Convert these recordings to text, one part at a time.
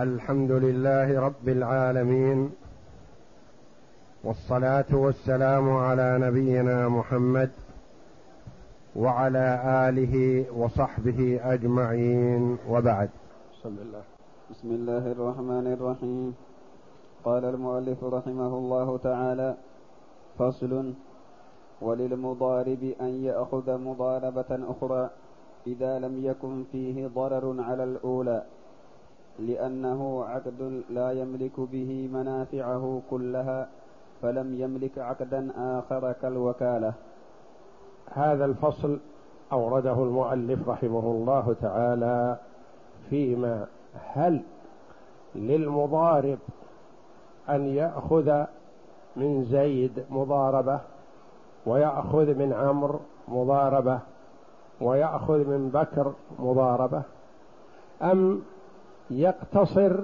الحمد لله رب العالمين والصلاة والسلام على نبينا محمد وعلى آله وصحبه أجمعين وبعد. بسم الله. بسم الله الرحمن الرحيم. قال المؤلف رحمه الله تعالى فصل وللمضارب أن يأخذ مضاربة أخرى إذا لم يكن فيه ضرر على الأولى. لأنه عقد لا يملك به منافعه كلها فلم يملك عقدا آخر كالوكالة. هذا الفصل أورده المؤلف رحمه الله تعالى فيما هل للمضارب أن يأخذ من زيد مضاربة ويأخذ من عمرو مضاربة ويأخذ من بكر مضاربة أم يقتصر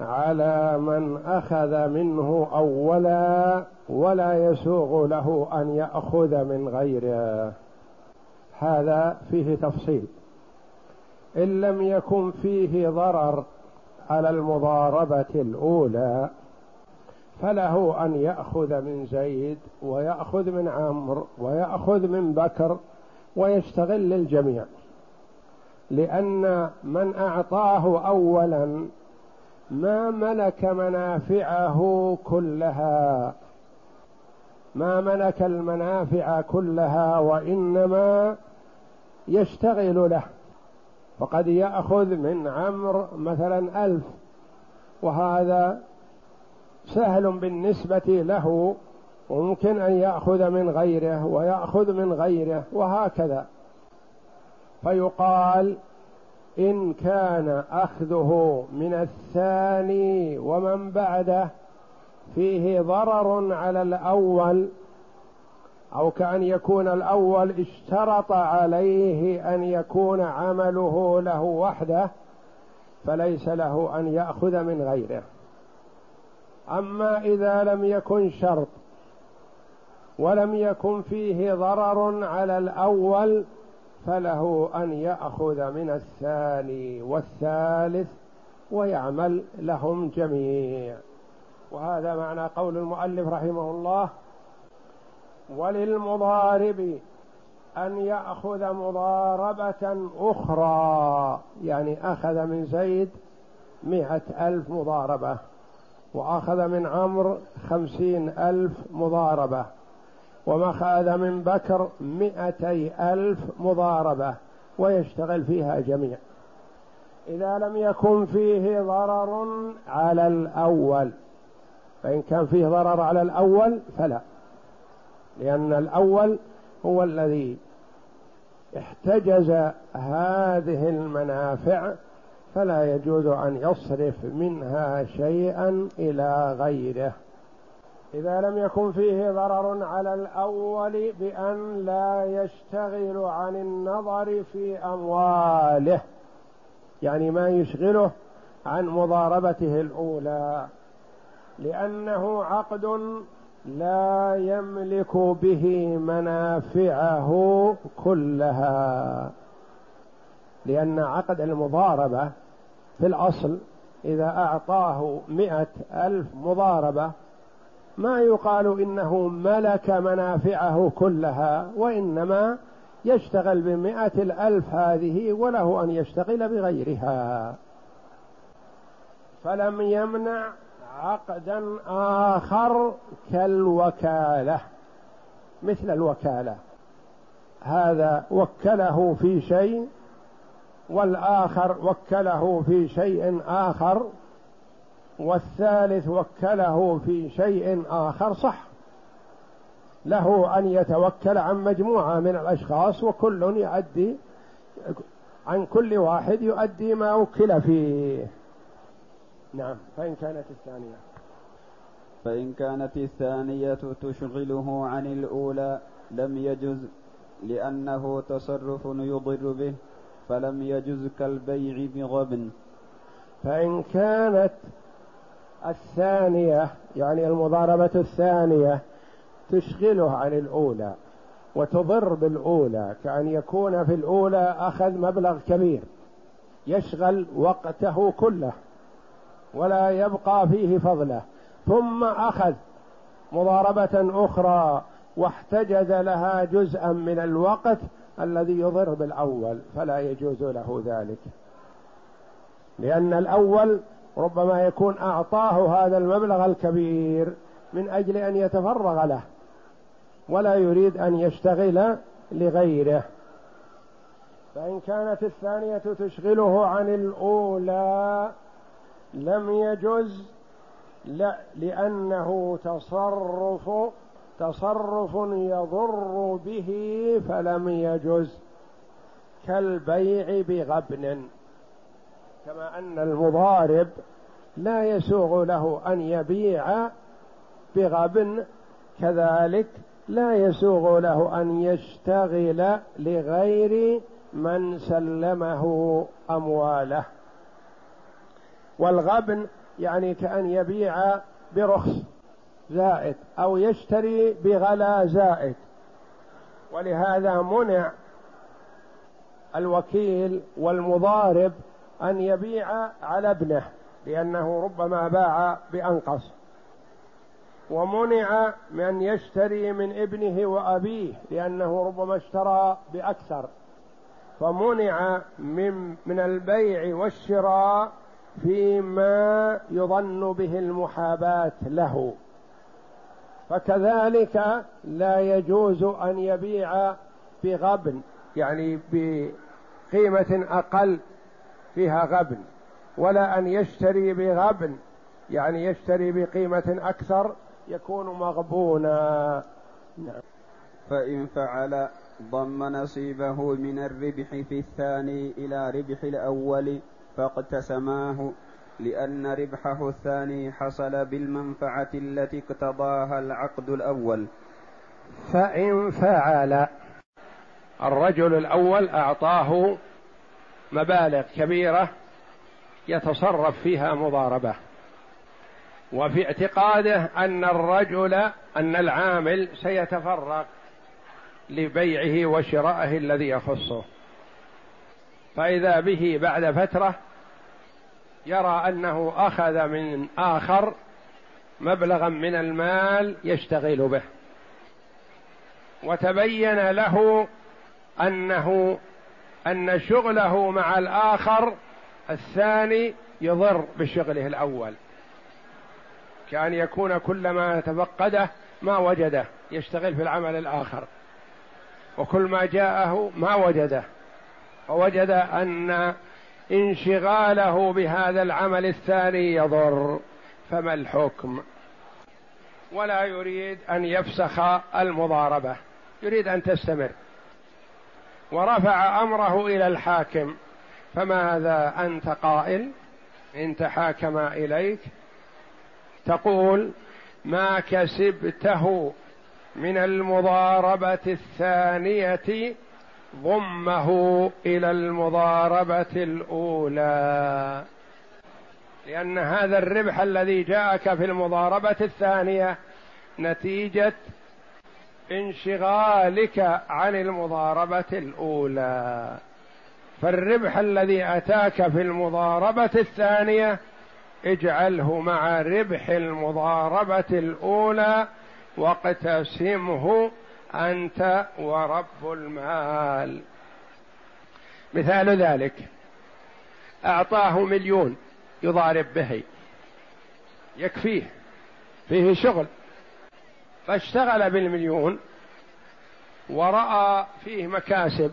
على من أخذ منه أولا ولا يسوغ له أن يأخذ من غيره. هذا فيه تفصيل. إن لم يكن فيه ضرر على المضاربة الأولى فله أن يأخذ من زيد ويأخذ من عمرو ويأخذ من بكر ويستغل الجميع لأن من أعطاه أولا ما ملك منافعه كلها. ما ملك المنافع كلها وإنما يشتغل له. فقد يأخذ من عمرو مثلا ألف وهذا سهل بالنسبة له وممكن أن يأخذ من غيره ويأخذ من غيره وهكذا. فيقال إن كان أخذه من الثاني ومن بعده فيه ضرر على الأول أو كأن يكون الأول اشترط عليه أن يكون عمله له وحده فليس له أن يأخذ من غيره. أما إذا لم يكن شرط ولم يكن فيه ضرر على الأول فله أن يأخذ من الثاني والثالث ويعمل لهم جميع. وهذا معنى قول المؤلف رحمه الله وللمضارب أن يأخذ مضاربة أخرى يعني أخذ من زيد مئة ألف مضاربة وأخذ من عمرو خمسين ألف مضاربة. ومخاذ من بكر مئتي ألف مضاربة ويشتغل فيها جميع. إذا لم يكن فيه ضرر على الأول فإن كان فيه ضرر على الأول فلا لأن الأول هو الذي احتجز هذه المنافع فلا يجوز أن يصرف منها شيئا إلى غيره. إذا لم يكن فيه ضرر على الأول بأن لا يشتغل عن النظر في أمواله يعني ما يشغله عن مضاربته الأولى لأنه عقد لا يملك به منافعه كلها لأن عقد المضاربة في الأصل إذا أعطاه مئة ألف مضاربة ما يقال إنه ملك منافعه كلها وإنما يشتغل بمئة الألف هذه وله أن يشتغل بغيرها. فلم يمنع عقدا آخر كالوكالة مثل الوكالة. هذا وكله في شيء والآخر وكله في شيء آخر. والثالث وكله في شيء آخر صح. له أن يتوكل عن مجموعة من الأشخاص وكل يؤدي عن كل واحد يؤدي ما وكل فيه. نعم. فإن كانت الثانية. فإن كانت الثانية تشغله عن الأولى لم يجز لأنه تصرف يضر به فلم يجز كالبيع بغبن. فإن كانت الثانية يعني المضاربة الثانية تشغله عن الأولى وتضر بالأولى كأن يكون في الأولى أخذ مبلغ كبير يشغل وقته كله ولا يبقى فيه فضله ثم أخذ مضاربة أخرى واحتجز لها جزءا من الوقت الذي يضر بالأول فلا يجوز له ذلك. لأن الأول ربما يكون أعطاه هذا المبلغ الكبير من أجل أن يتفرغ له ولا يريد أن يشتغل لغيره. فإن كانت الثانية تشغله عن الأولى لم يجز لا لأنه تصرف تصرف يضر به فلم يجز كالبيع بغبن. كما أن المضارب لا يسوغ له أن يبيع بغبن كذلك لا يسوغ له أن يشتغل لغير من سلمه أمواله. والغبن يعني كأن يبيع برخص زائد أو يشتري بغلا زائد. ولهذا منع الوكيل والمضارب أن يبيع على ابنه لأنه ربما باع بأنقص. ومنع من يشتري من ابنه وأبيه لأنه ربما اشترى بأكثر. فمنع من من البيع والشراء فيما يظن به المحاباة له. فكذلك لا يجوز أن يبيع بغبن يعني بقيمة أقل فيها غبن ولا أن يشتري بغبن يعني يشتري بقيمة أكثر يكون مغبونا. نعم. فإن فعل ضم نصيبه من الربح في الثاني إلى ربح الأول فاقتسماه لأن ربحه الثاني حصل بالمنفعة التي اقتضاها العقد الأول. فإن فعل الرجل الأول أعطاه مبالغ كبيرة يتصرف فيها مضاربة. وفي اعتقاده أن الرجل أن العامل سيتفرغ لبيعه وشرائه الذي يخصه. فإذا به بعد فترة يرى أنه أخذ من آخر مبلغا من المال يشتغل به. وتبين له أنه أن شغله مع الآخر الثاني يضر بشغله الأول. كأن يكون كلما تفقده ما وجده يشتغل في العمل الآخر. وكل ما جاءه ما وجده. فوجد أن انشغاله بهذا العمل الثاني يضر. فما الحكم؟ ولا يريد أن يفسخ المضاربة. يريد أن تستمر. ورفع أمره إلى الحاكم. فماذا أنت قائل. إن تحاكم إليك. تقول ما كسبته من المضاربة الثانية ضمه إلى المضاربة الأولى. لأن هذا الربح الذي جاءك في المضاربة الثانية نتيجة انشغالك عن المضاربة الأولى. فالربح الذي أتاك في المضاربة الثانية اجعله مع ربح المضاربة الأولى واقتسمه أنت ورب المال. مثال ذلك أعطاه مليون يضارب به يكفيه فيه شغل. فاشتغل بالمليون ورأى فيه مكاسب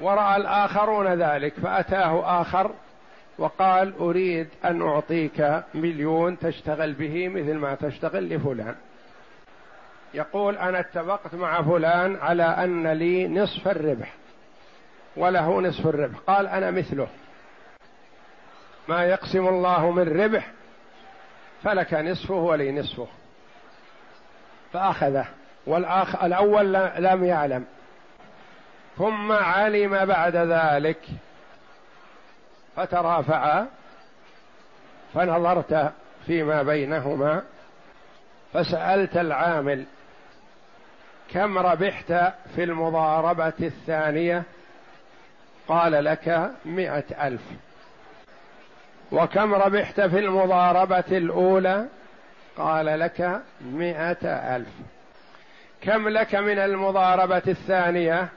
ورأى الآخرون ذلك فأتاه آخر وقال أريد أن أعطيك مليون تشتغل به مثل ما تشتغل لفلان. يقول أنا اتفقت مع فلان على أن لي نصف الربح وله نصف الربح. قال أنا مثله. ما يقسم الله من ربح فلك نصفه ولي نصفه. فأخذه والاخ الأول لم يعلم. ثم علم بعد ذلك فترافعا فنظرت فيما بينهما فسألت العامل كم ربحت في المضاربة الثانية؟ قال لك مئة ألف. وكم ربحت في المضاربة الأولى؟ قال لك مئة ألف. كم لك من المضاربة الثانية؟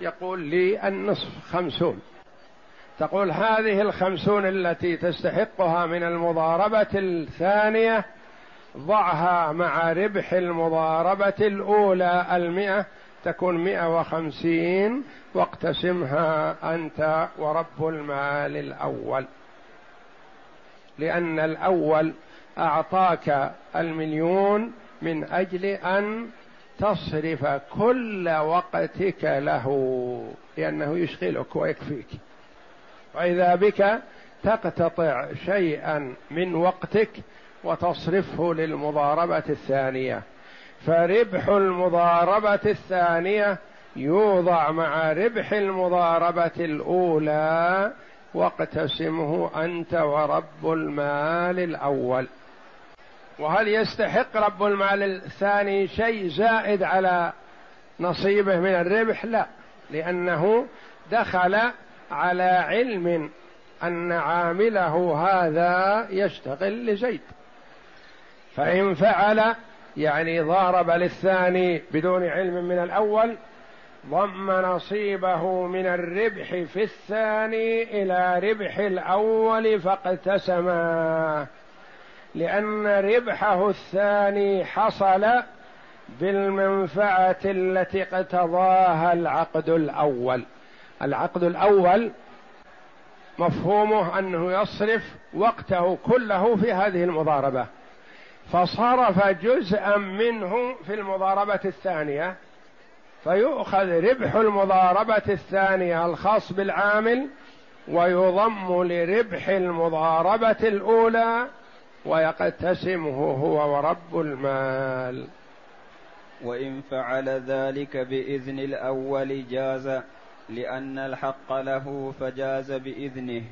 يقول لي النصف خمسون. تقول هذه الخمسون التي تستحقها من المضاربة الثانية ضعها مع ربح المضاربة الأولى المئة تكون مئة وخمسين. واقتسمها أنت ورب المال الأول. لأن الأول أعطاك المليون من أجل أن تصرف كل وقتك له لأنه يشغلك ويكفيك. وإذا بك تقتطع شيئا من وقتك وتصرفه للمضاربة الثانية. فربح المضاربة الثانية يوضع مع ربح المضاربة الأولى واقتسمه أنت ورب المال الأول. وهل يستحق رب المال الثاني شيء زائد على نصيبه من الربح؟ لا لأنه دخل على علم أن عامله هذا يشتغل لزيد. فإن فعل يعني ضارب للثاني بدون علم من الأول ضم نصيبه من الربح في الثاني إلى ربح الأول فاقتسما. لأن ربحه الثاني حصل بالمنفعة التي اقتضاها العقد الأول. العقد الأول مفهومه أنه يصرف وقته كله في هذه المضاربة. فصرف جزءا منه في المضاربة الثانية فيؤخذ ربح المضاربة الثانية الخاص بالعامل ويضم لربح المضاربة الأولى ويقتسمه هو ورب المال. وإن فعل ذلك بإذن الأول جاز لأن الحق له فجاز بإذنه.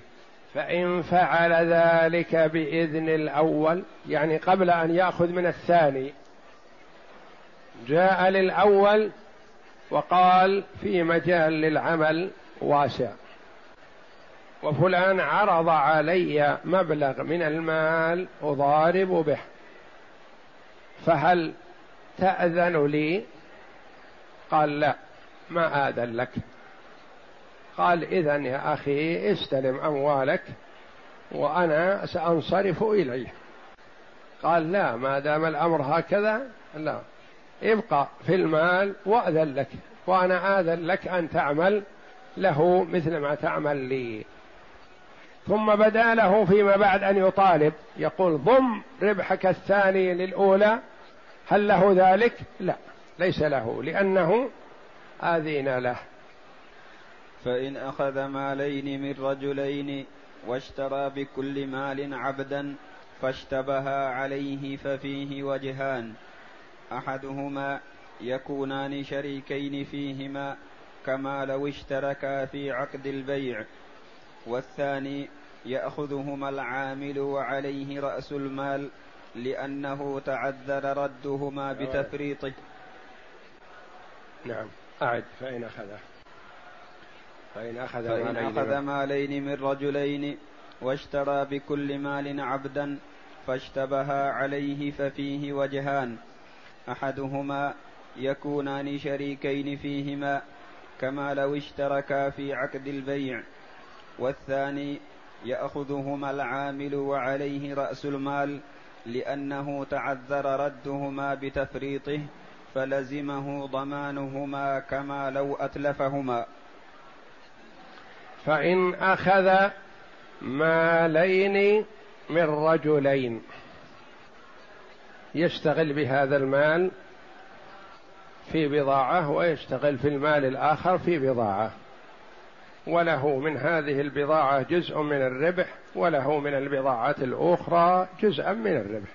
فإن فعل ذلك بإذن الأول يعني قبل أن يأخذ من الثاني جاء للأول وقال في مجال للعمل واسع. وفلان عرض علي مبلغ من المال أضارب به. فهل تأذن لي؟ قال لا ما آذن لك. قال إذا يا أخي استلم أموالك وأنا سأنصرف إليه. قال لا ما دام الأمر هكذا لا. ابقى في المال وأذن لك وأنا آذن لك أن تعمل له مثل ما تعمل لي. ثم بدا له فيما بعد أن يطالب. يقول ضم ربحك الثاني للأولى هل له ذلك؟ لا ليس له لأنه آذين له. فإن أخذ مالين من رجلين واشترى بكل مال عبدا فاشتبها عليه ففيه وجهان. أحدهما يكونان شريكين فيهما كما لو اشتركا في عقد البيع. والثاني ياخذهما العامل وعليه رأس المال لأنه تعذر ردهما بتفريطه. نعم. أعد فإن أخذه فإن أخذ فإن مالين أخذ مالين من رجلين واشترى بكل مال عبدا فاشتبها عليه ففيه وجهان. أحدهما يكونان شريكين فيهما كما لو اشتركا في عقد البيع. والثاني يأخذهما العامل وعليه رأس المال لأنه تعذر ردهما بتفريطه فلزمه ضمانهما كما لو أتلفهما. فإن أخذ مالين من رجلين يشتغل بهذا المال في بضاعة ويشتغل في المال الآخر في بضاعة. وله من هذه البضاعة جزء من الربح وله من البضاعة الأخرى جزءا من الربح.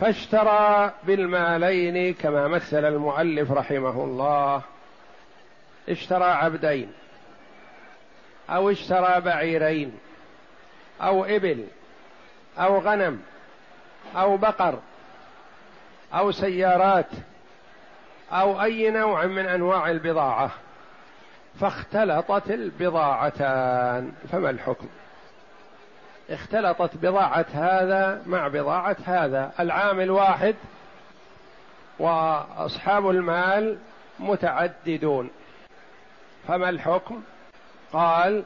فاشترى بالمالين كما مثل المؤلف رحمه الله. اشترى عبدين أو اشترى بعيرين أو إبل أو غنم أو بقر أو سيارات أو أي نوع من أنواع البضاعة. فاختلطت البضاعتان. فما الحكم؟ اختلطت بضاعة هذا مع بضاعة هذا. العامل واحد وأصحاب المال متعددون. فما الحكم؟ قال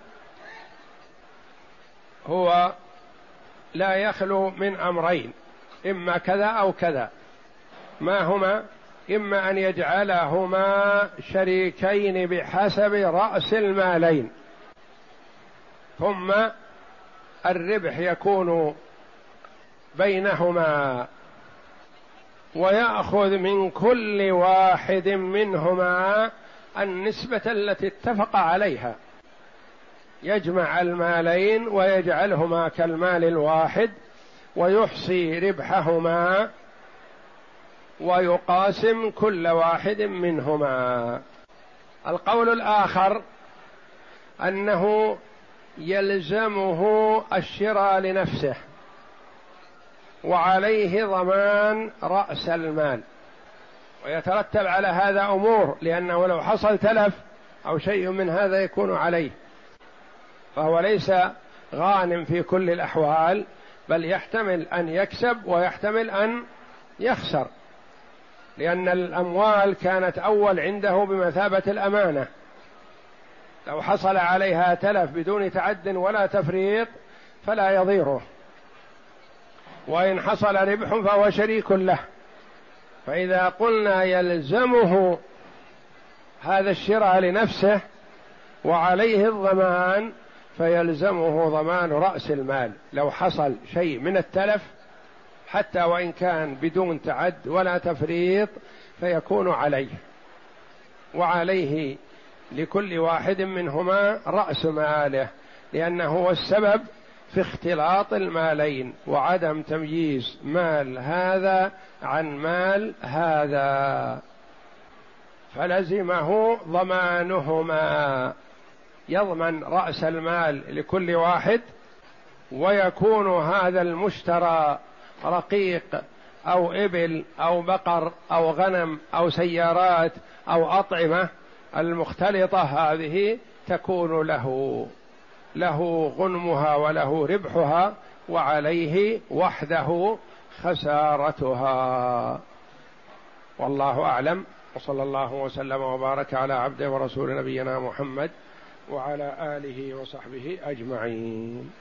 هو لا يخلو من أمرين إما كذا أو كذا. ما هما؟ إما أن يجعلهما شريكين بحسب رأس المالين. ثم الربح يكون بينهما ويأخذ من كل واحد منهما النسبة التي اتفق عليها. يجمع المالين ويجعلهما كالمال الواحد ويحصي ربحهما ويقاسم كل واحد منهما. القول الآخر أنه يلزمه الشراء لنفسه وعليه ضمان رأس المال. ويترتب على هذا أمور لأنه لو حصل تلف أو شيء من هذا يكون عليه. فهو ليس غانم في كل الأحوال بل يحتمل أن يكسب ويحتمل أن يخسر. لأن الأموال كانت أول عنده بمثابة الأمانة. لو حصل عليها تلف بدون تعد ولا تفريط فلا يضيره. وإن حصل ربح فهو شريك له. فإذا قلنا يلزمه هذا الشراء لنفسه وعليه الضمان فيلزمه ضمان رأس المال. لو حصل شيء من التلف حتى وإن كان بدون تعد ولا تفريط فيكون عليه. وعليه لكل واحد منهما رأس ماله لأنه هو السبب في اختلاط المالين وعدم تمييز مال هذا عن مال هذا. فلزمه ضمانهما. يضمن رأس المال لكل واحد ويكون هذا المشترى رقيق أو إبل أو بقر أو غنم أو سيارات أو أطعمة المختلطة هذه تكون له له غنمها وله ربحها وعليه وحده خسارتها. والله أعلم. وصلى الله وسلم وبارك على عبده ورسول نبينا محمد وعلى آله وصحبه أجمعين.